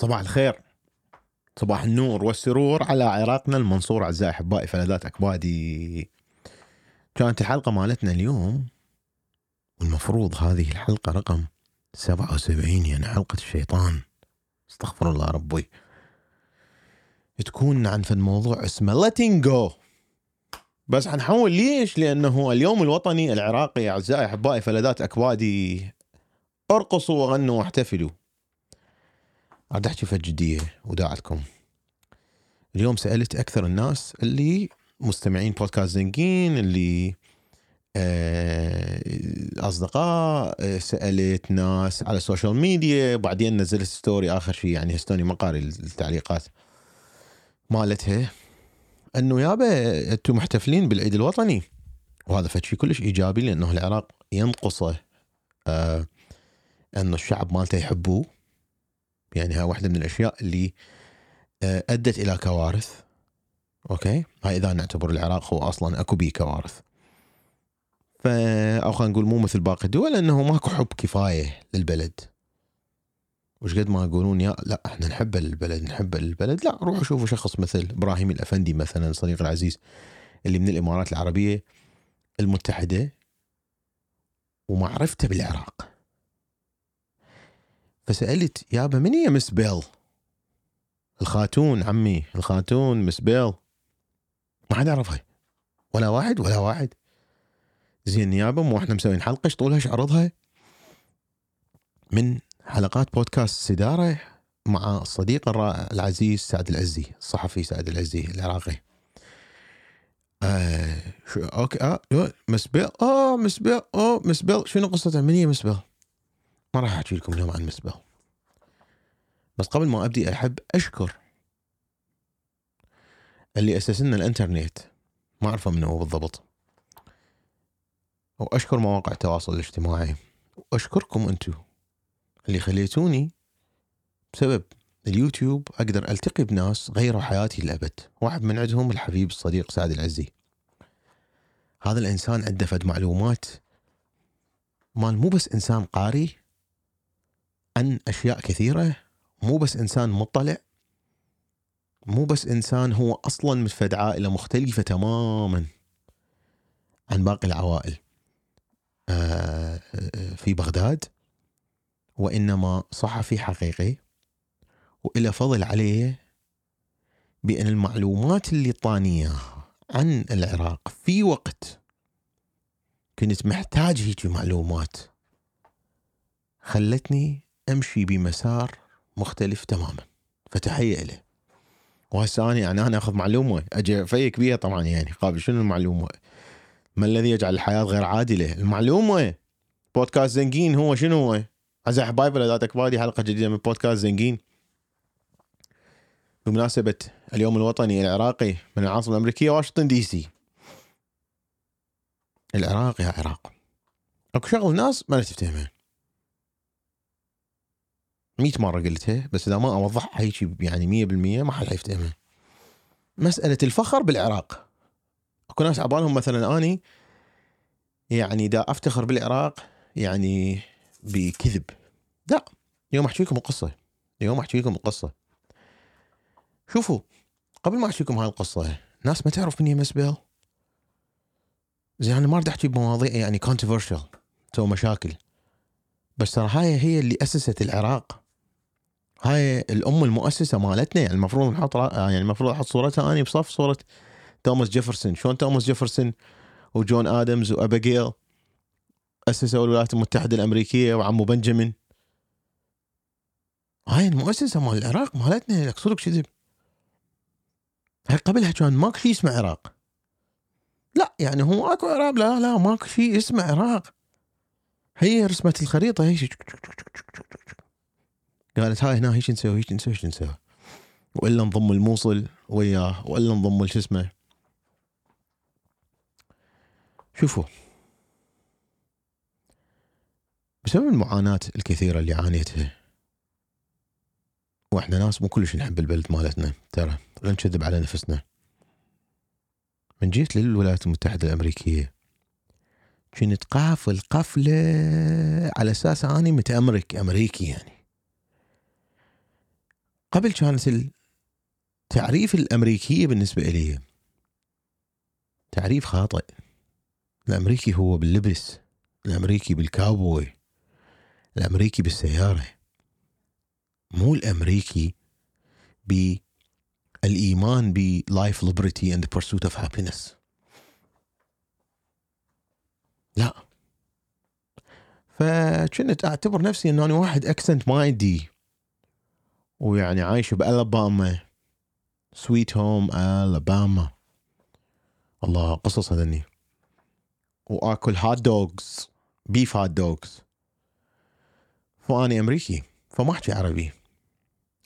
صباح الخير. صباح النور والسرور على عراقنا المنصور أعزائي أحبائي فلذات اكبادي كانت الحلقة مالتنا اليوم والمفروض هذه الحلقة رقم 77 يعني حلقة الشيطان. استغفر الله ربي. تكون عن فد موضوع اسمه letting go. بس حنحول ليش؟ لأنه اليوم الوطني العراقي أعزائي أحبائي فلذات اكبادي أرقصوا وغنوا واحتفلوا. عاد أحكي فد جدية وداعتكم. اليوم سألت أكثر الناس اللي مستمعين بودكاست زنقين اللي آه، أصدقاء آه، سألت ناس على ال social media بعدين نزلت story آخر شيء يعني هستوني ما قاري التعليقات مالتها إنه يابا أنتم محتفلين بالعيد الوطني. وهذا فد شيء كلش إيجابي لأنه العراق ينقصه آه إنه الشعب مالته يحبوه. يعني هاي واحدة من الأشياء اللي آه أدت إلى كوارث okay؟ هاي إذا نعتبر العراق هو أصلا أكو بيه كوارث. ف أو خلينا نقول مو مثل باقي الدول إنه ماكو حب كفاية للبلد. وش قد ما يقولون يا لا إحنا نحب البلد نحب البلد. لا روحوا شوفوا شخص مثل إبراهيم الأفندي مثلا صديقي العزيز اللي من الإمارات العربية المتحدة ومعرفته بالعراق. فسألت يابا من هي مس بيل؟ الخاتون عمي الخاتون مس بيل. ما حد يعرفها. ولا واحد ولا واحد. زين يابا مو إحنا مسوين حلقة طولها إيش عرضها؟ من حلقات بودكاست سداره مع الصديق الرائع العزيز سعد العزي الصحفي سعد العزي العراقي. آه شو okay آه مس بيل آه مس بيل آه مس بيل شنو قصته؟ من هي مس بيل؟ ما راح أحكي لكم اليوم عن مس بيل بس قبل ما أبدي أحب أشكر اللي اسس لنا الإنترنت. ما اعرفه من هو بالضبط. وأشكر مواقع التواصل الاجتماعي. وأشكركم أنتم اللي خليتوني بسبب اليوتيوب أقدر ألتقي بناس غيروا حياتي للأبد. واحد من عندهم الحبيب الصديق سعد العزي. هذا الإنسان عنده فد معلومات. مال مو بس إنسان قاري عن أشياء كثيرة. مو بس إنسان مطلع. مو بس إنسان هو أصلا من فد عائلة مختلفة تماما عن باقي العوائل. آه، آه، في بغداد وإنما صحفي حقيقي وإلى فضل عليه بأن المعلومات اللي طاني عن العراق في وقت كنت محتاج هيك معلومات خلتني أمشي بمسار مختلف تماما. فتحية له وهسه أنا يعني أنا أخذ معلومة أجي فيك بيها طبعا يعني. قابل شنو المعلومة ما الذي يجعل الحياة غير عادلة؟ المعلومة بودكاست زنقين هو شنو هو أعزائي أحبابي فلذاتك بادي حلقة جديدة من بودكاست زنقين بمناسبة اليوم الوطني العراقي من العاصمة الأمريكية واشنطن دي سي. العراق يا عراق. أكو شغل ناس ما تفتهمها 100 مرة قلتها بس إذا ما أوضحها هيك يعني 100% ما حد حيفتهمها مسألة الفخر بالعراق. أكو ناس عبالهم مثلا أني يعني دا أفتخر بالعراق يعني بكذب. لا اليوم أحكي لكم القصة. اليوم أحكي لكم القصة. شوفوا قبل ما أحكي لكم هاي القصة ناس ما تعرف من هي مس بيل زين أنا ما أريد أحكي بمواضيع يعني controversial تسوي مشاكل. بس ترى هاي هي اللي أسست العراق. هاي الأم المؤسسة مالتنا يعني المفروض نحط يعني المفروض أحط صورتها اني بصف صورة توماس جيفرسون. شلون توماس جيفرسون وجون آدمز وابيجيل أسسوا الولايات المتحدة الأمريكية وعمو بنجامين. هاي المؤسسة مال العراق مالتنا صدق كذب هاي قبلها كان ماكو شيء اسمه عراق. لا يعني هو اكو عراق لا لا ماكو شيء اسمه عراق. هي رسمت الخريطة هي قالت هاي هنا هيك نسوي هيك نسوي هيك نسوي. وإلا نضم الموصل وياه وإلا نضم شو اسمه. شوفوا. بسبب المعاناة الكثيرة اللي عانيتها وإحنا ناس مو كلش نحب البلد مالتنا ترى. لا نكذب على نفسنا. من جيت للولايات المتحدة الأمريكية كنت قافل قفلة على أساس أني متأمرك أمريكي يعني. قبل كانت التعريف الامريكيه بالنسبة لي تعريف خاطئ. الأمريكي هو باللبس الأمريكي بالكاوبوي الأمريكي بالسيارة. مو الأمريكي بالإيمان ب life liberty and pursuit of happiness لا. فكنت أعتبر نفسي إنه أنا واحد accent ما عندي ويعني عايش بألاباما. sweet home Alabama الله قصص هذني. وآكل hot dogs beef hot dogs فأني أمريكي فما أحكي عربي.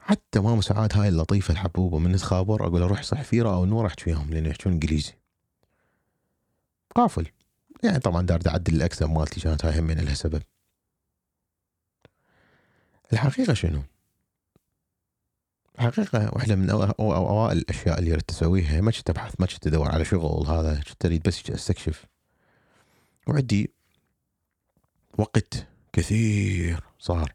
حتى ماما سعاد هاي اللطيفة الحبوبة من نتخابر أقول روح صيح فيرا أو نور أحكي وياهم لأن يحكون إنجليزي. قافل. يعني طبعا دار اعدل ال accent مالتي كانت هاي همين لها سبب. الحقيقة شنو؟ الحقيقة واحدة من أوائل الأشياء اللي ردت اسويها ما كنت أبحث ما كنت أدور على شغل هذا كنت أريد بس أستكشف. وعندي وقت كثير صار.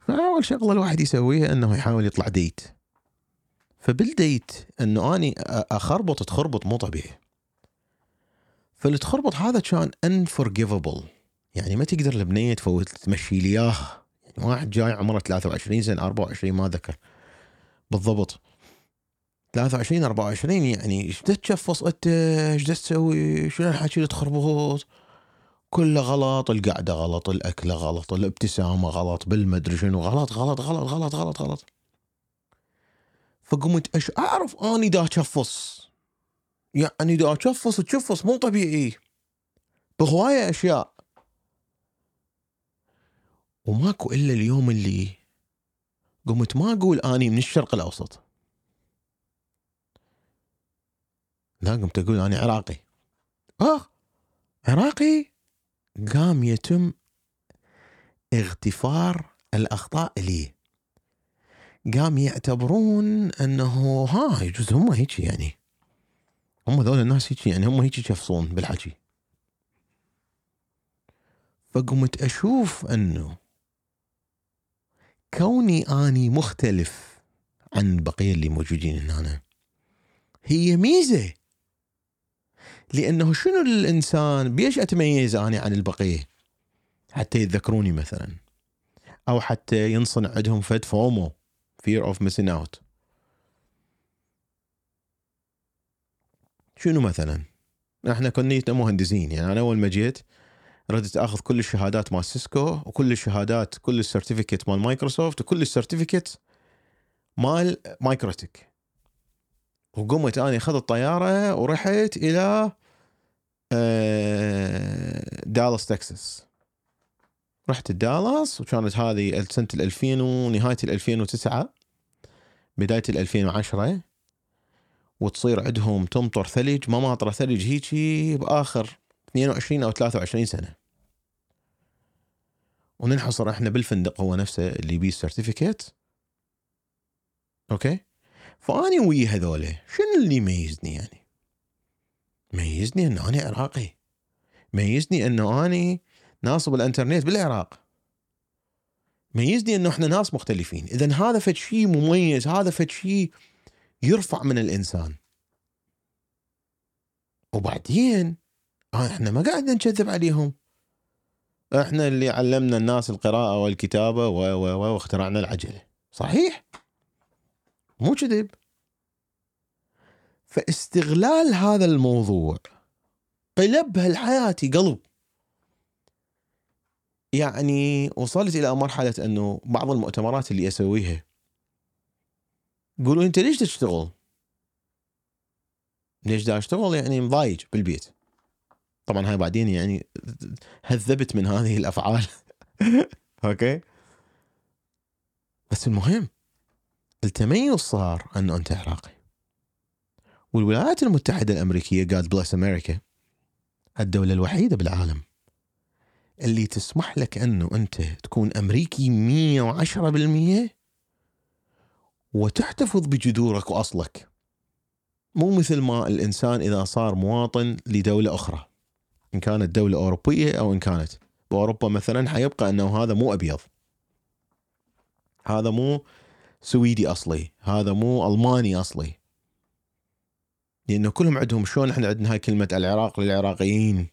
فأول شغلة الواحد يسويها أنه يحاول يطلع ديت فبالديت أنه أني أخربط تخربط مو طبيعي. فالتخربط هذا كان انفورجيفبل يعني ما تقدر البنية تفوت تمشي لي إياه. يعني واحد جاي عمره 23 سنه 24 ما ذكر. بالضبط. 23 24 يعني إيش تشفص؟ أنت إيش تسوي؟ شنو الحكي اللي تخربط كله غلط القعدة غلط الاكله غلط الابتسامة غلط بالمدري شنو غلط غلط غلط غلط غلط غلط. فقمت إيش أعرف أني دا اشفص يعني دا اشفص تشفص مو طبيعي. بهواية أشياء. وماكو إلا اليوم اللي قمت ما أقول آني من الشرق الأوسط. لا قمت أقول آني عراقي. آه عراقي قام يتم اغتفار الأخطاء لي. قام يعتبرون أنه ها يجوز هم هيك يعني. هم ذول الناس هيك يعني هم هيك يشفصون بالحكي. فقمت أشوف أنه كوني آني مختلف عن بقية اللي موجودين هنا. هي ميزة. لأنه شنو الإنسان بيش أتميز أنا عن البقية؟ حتى يتذكروني مثلا. أو حتى ينصنع عندهم فد FOMO fear of missing out. شنو مثلا؟ إحنا كنا مهندسين يعني أنا أول ما جيت ردت اخذ كل الشهادات مال سيسكو وكل الشهادات كل ال certificate مال مايكروسوفت وكل ال certificate مال مايكروتك. وقمت اني اخذت طياره ورحت إلى دالاس تكساس. رحت دالاس وكانت هذه ال 2000 ونهاية ال 2009 بداية ال 2010 وتصير عندهم تمطر ثلج ما ماطرة ثلج هيجي بآخر 22 أو 23 سنة. وننحصر إحنا بالفندق هو نفسه اللي بيه ال certificate okay؟ فأني ويا هذولا شنو اللي يميزني يعني؟ ميزني إنه أنا عراقي. ميزني إنه أني ناصب الإنترنت بالعراق. ميزني إنه إحنا ناس مختلفين. اذا هذا فد شيء مميز هذا فد شيء يرفع من الإنسان. وبعدين إحنا ما قاعد نكذب عليهم. إحنا اللي علمنا الناس القراءة والكتابة و و واخترعنا العجلة صحيح مو كذب فاستغلال هذا الموضوع قلبها لحياتي قلب يعني وصلت إلى مرحلة إنه بعض المؤتمرات اللي أسويها يقولوا أنت ليش تشتغل؟ ليش دا أشتغل؟ يعني مضايج بالبيت. طبعا هاي بعدين يعني هذبت من هذه الأفعال. أوكي؟ بس المهم التميز صار انه أنت عراقي. والولايات المتحدة الأمريكية God bless America الدولة الوحيدة بالعالم اللي تسمح لك أنه أنت تكون وعشرة بالمية وتحتفظ بجذورك وأصلك مو مثل ما الإنسان إذا صار مواطن لدولة أخرى إن كانت دولة أوروبية أو إن كانت. بأوروبا مثلا حيبقى أنه هذا مو أبيض. هذا مو سويدي أصلي. هذا مو ألماني أصلي. لأنه كلهم عندهم شلون إحنا عندنا هاي كلمة العراق للعراقيين.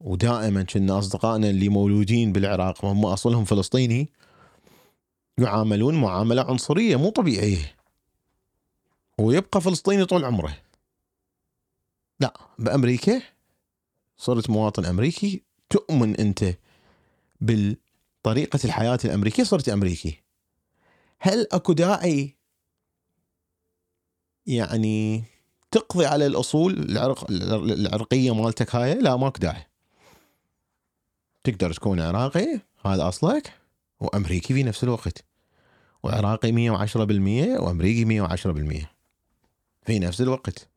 ودائما كنا أصدقائنا اللي مولودين بالعراق وهم أصلهم فلسطيني يعاملون معاملة عنصرية مو طبيعية. ويبقى فلسطيني طول عمره. لا بأمريكا صرت مواطن أمريكي تؤمن أنت بالطريقة الحياة الأمريكية؟ صرت أمريكي. هل أكو داعي يعني تقضي على الأصول العرق العرقية مالتك هاي؟ لا ماكو داعي. تقدر تكون عراقي هذا أصلك وأمريكي في نفس الوقت. وعراقي 110% وأمريكي 110% في نفس الوقت.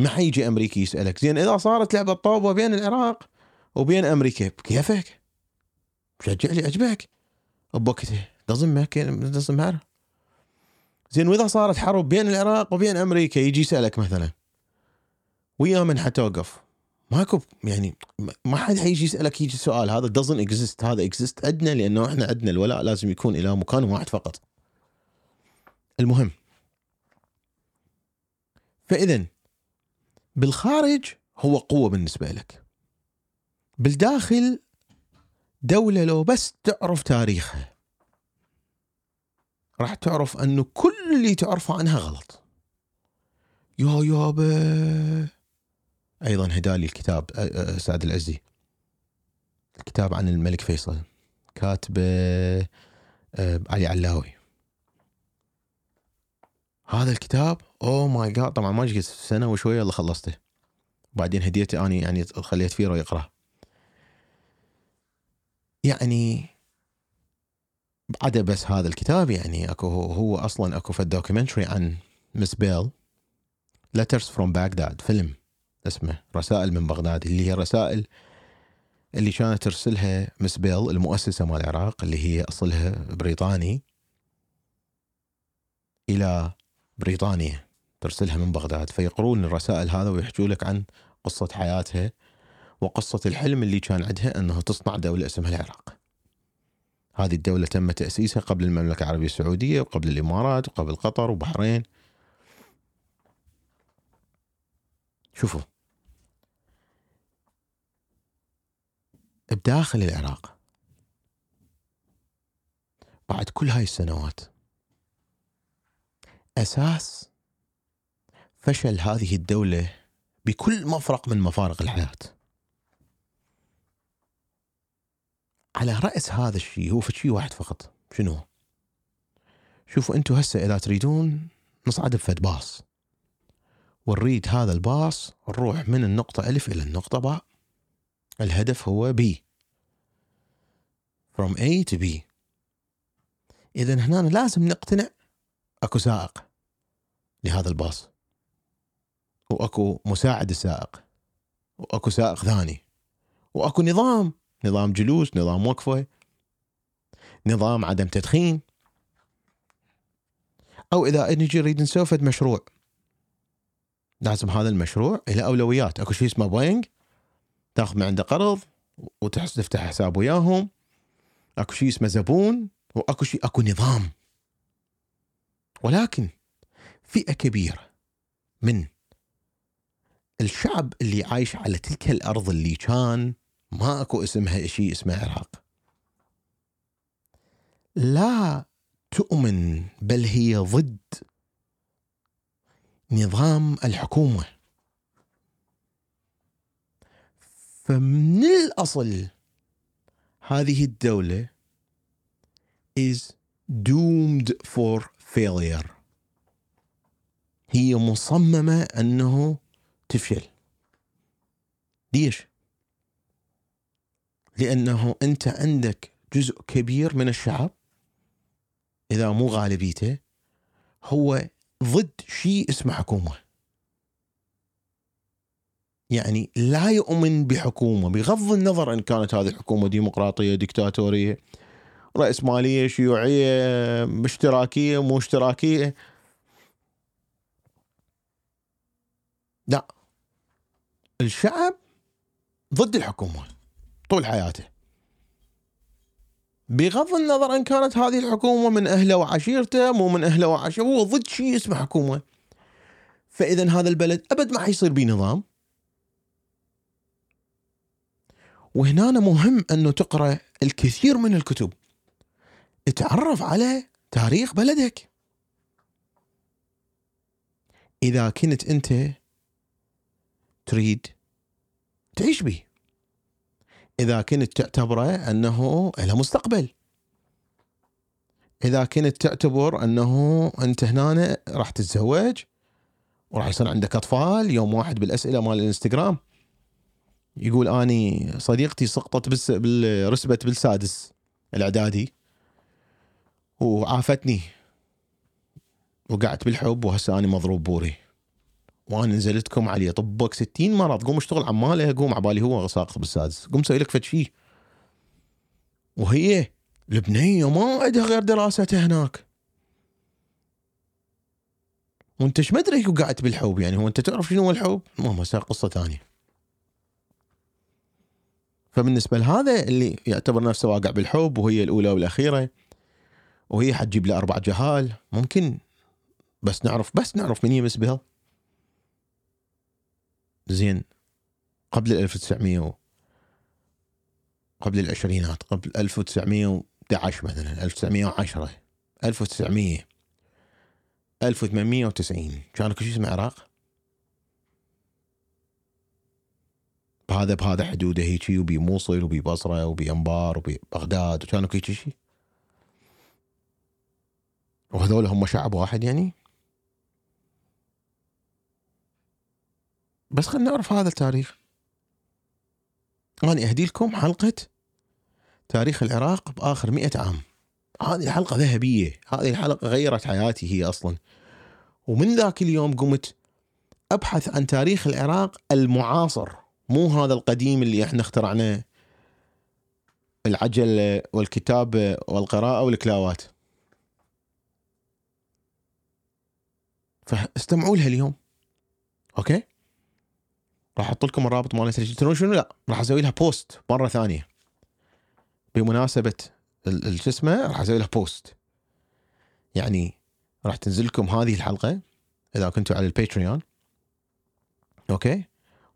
ما حيجي أمريكي يسألك زين إذا صارت لعبة طوبة بين العراق وبين أمريكا بكيفك شجع لي عجبك بوقته doesn't make doesn't matter زين وإذا صارت حرب بين العراق وبين أمريكا يجي يسألك مثلا. ويا من حتوقف؟ ماكو يعني ما حد حيجي يسألك يجي السؤال هذا doesn't exist هذا exist عندنا لأنه إحنا عندنا الولاء لازم يكون إلى مكان واحد فقط. المهم. فاذا بالخارج هو قوة بالنسبة لك. بالداخل دولة لو بس تعرف تاريخها راح تعرف انه كل اللي تعرفه عنها غلط. يا يابا أيضا هدالي الكتاب سعد العزي. الكتاب عن الملك فيصل. كاتبه علي علاوي. هذا الكتاب؟ oh my god طبعا ما جيت سنة وشوية الا خلصته. بعدين هديته اني يعني خليت فيرو يقرا يعني عدا بس هذا الكتاب يعني أكو هو أصلا أكو في ال documentary عن مس بيل. Letters from Baghdad فيلم اسمه رسائل من بغداد اللي هي الرسائل اللي كانت ترسلها مس بيل المؤسسة مال العراق اللي هي أصلها بريطاني إلى بريطانيا ترسلها من بغداد فيقرون الرسائل هذا ويحكوا لك عن قصة حياتها وقصة الحلم اللي كان عندها أنه تصنع دولة اسمها العراق. هذه الدولة تم تأسيسها قبل المملكة العربية السعودية وقبل الإمارات وقبل قطر وبحرين. شوفوا. بداخل العراق بعد كل هاي السنوات أساس فشل هذه الدولة بكل مفرق من مفارق الحياة. على رأس هذا الشيء هو في شيء واحد فقط. شنو؟ شوفوا أنتم هسه إذا تريدون نصعد بفد باص. ونريد هذا الباص نروح من النقطة ألف إلى النقطة باء. الهدف هو B from A to B. إذا هنا لازم نقتنع أكو سائق لهذا الباص وأكو مساعد السائق وأكو سائق ثاني وأكو نظام نظام جلوس نظام وقفة نظام عدم تدخين. أو إذا نجي نريد نسوي مشروع لازم هذا المشروع له أولويات. أكو شيء اسمه بوينج تاخذ من عنده قرض وتفتح حساب وياهم. أكو شيء اسمه زبون وأكو شيء أكو نظام. ولكن فئة كبيرة من الشعب اللي عايش على تلك الأرض اللي كان ما اكو اسمها شيء اسمه عراق. لا تؤمن بل هي ضد نظام الحكومة. فمن الأصل هذه الدولة is doomed for failure. هي مصممة أنه تفشل. ليش؟ لأنه أنت عندك جزء كبير من الشعب إذا مو غالبيته هو ضد شيء اسمه حكومة. يعني لا يؤمن بحكومة بغض النظر إن كانت هذه الحكومة ديمقراطية ديكتاتورية. رأسمالية شيوعية اشتراكية مو اشتراكية لا. الشعب ضد الحكومة طول حياته. بغض النظر ان كانت هذه الحكومة من أهله وعشيرته مو من أهله وعشيرته هو ضد شيء اسمه حكومة. فإذا هذا البلد أبد ما حيصير به نظام. وهنا مهم أنه تقرأ الكثير من الكتب. تعرف على تاريخ بلدك. إذا كنت أنت تريد تعيش به. إذا كنت تعتبره أنه له مستقبل. إذا كنت تعتبر أنه أنت هنا راح تتزوج وراح يصير عندك أطفال يوم واحد بالأسئلة مال الإنستغرام يقول أني صديقتي سقطت بس بالرسبت بالسادس الأعدادي. وعافتني. وقعدت بالحب وهسه اني مضروب بوري. وأنا نزلتكم عليه طبك 60 مرض. قوم اشتغل عماله قوم عبالي هو ساقط بالسادس. قوم سوي لك فد شيء وهي البنيه ما عندها غير دراستها هناك. وأنت إيش مدري وقعت بالحب. يعني هو أنت تعرف شنو هو الحب؟ ما قصة ثانية. فبالنسبة لهذا اللي يعتبر نفسه واقع بالحب وهي الأولى والأخيرة. وهي حتجيب له أربع جهال. ممكن بس نعرف بس نعرف من يمس بها. زين. قبل 1900 و... قبل العشرينات قبل 1911 مثلا 1910 1900 1890 كان كل شيء اسمه العراق بهذا بهذا حدوده هيجي وبي موصل وبي بصره وبي انبار وبي بغداد وكانوا هيك شيء وهذول هم شعب واحد يعني؟ بس خلينا نعرف هذا التاريخ. أنا أهدي لكم حلقة تاريخ العراق بآخر مئة عام. هذه الحلقة ذهبية. هذه الحلقة غيرت حياتي هي أصلا. ومن ذاك اليوم قمت أبحث عن تاريخ العراق المعاصر. مو هذا القديم اللي إحنا اخترعناه. العجل والكتاب والقراءة والكلاوات. فاستمعوا لها اليوم. okay؟ راح أحط لكم الرابط مال تدرون شنو؟ لا راح أسوي لها post مرة ثانية. بمناسبة اسمه؟ راح أسوي لها post يعني راح تنزل لكم هذه الحلقة إذا كنتوا على ال Patreon okay؟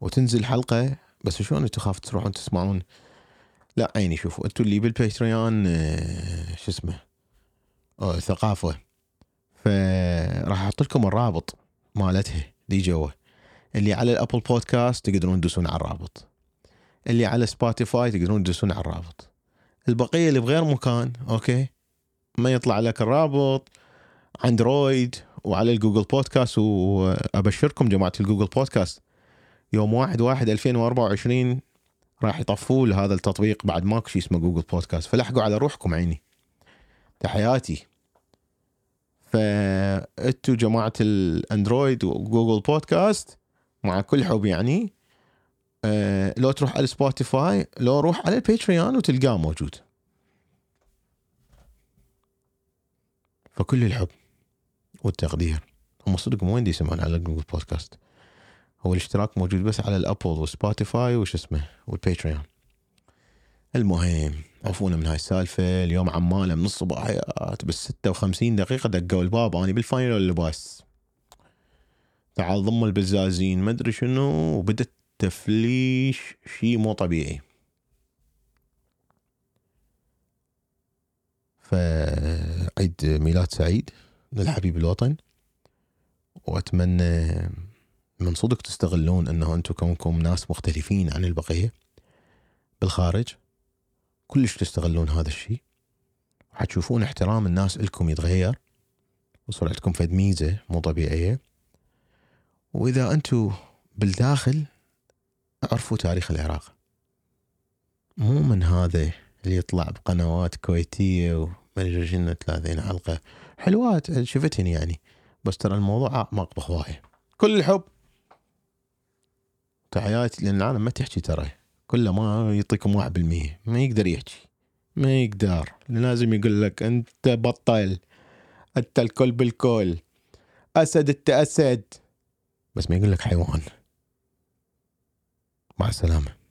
وتنزل حلقة بس شلون تخاف تروحون تسمعون؟ لا عيني شوفوا أنتوا اللي ب ال Patreon آه، شو اسمه؟ أوه ثقافة. فراح أحط لكم الرابط مالتها دي جوا. اللي على ال Apple Podcast تقدرون تدوسون على الرابط. اللي على Spotify تقدرون تدوسون على الرابط. البقية اللي بغير مكان okay؟ ما يطلع لك الرابط. Android وعلى ال Google Podcast وأبشركم جماعة ال Google Podcast يوم 1 1 2024 راح يطفوا هذا التطبيق بعد ماكو شيء اسمه Google Podcast فلحقوا على روحكم عيني. تحياتي. فأنتوا جماعة ال Android و Google Podcast مع كل حب يعني أه لو تروح على Spotify لو روح على ال Patreon وتلقاه موجود. فكل الحب والتقدير. هم صدق وين دي يسمعون على Google Podcast. هو الاشتراك موجود بس على ال Apple و Spotify وش اسمه وال Patreon. المهم عفونا من هاي السالفة. اليوم عمالة من بس ستة وخمسين دقيقة دقوا الباب أنا بالفانيلة واللباس تعال ضم البزازين ما أدري شنو وبدا التفليش شيء مو طبيعي. فعيد ميلاد سعيد للحبيب الوطن وأتمنى من صدق تستغلون أنه أنتم كونكم ناس مختلفين عن البقية. بالخارج كلش تستغلون هذا الشيء. حتشوفون احترام الناس لكم يتغير وصار عندكم فد ميزة مو طبيعية. وإذا أنتم بالداخل اعرفوا تاريخ العراق. مو من هذا اللي يطلع بقنوات كويتية وما شنو 30 حلقة. حلوات شفتهن يعني. بس ترى الموضوع أعمق بهوايه كل الحب. تحياتي لأن العالم ما تحكي ترى. كله ما يعطيكم واحد بالمية. ما يقدر يحكي. ما يقدر. لازم يقول لك أنت بطل. أنت الكل بالكل. أسد أنت أسد. بس ما يقول لك حيوان. مع السلامة.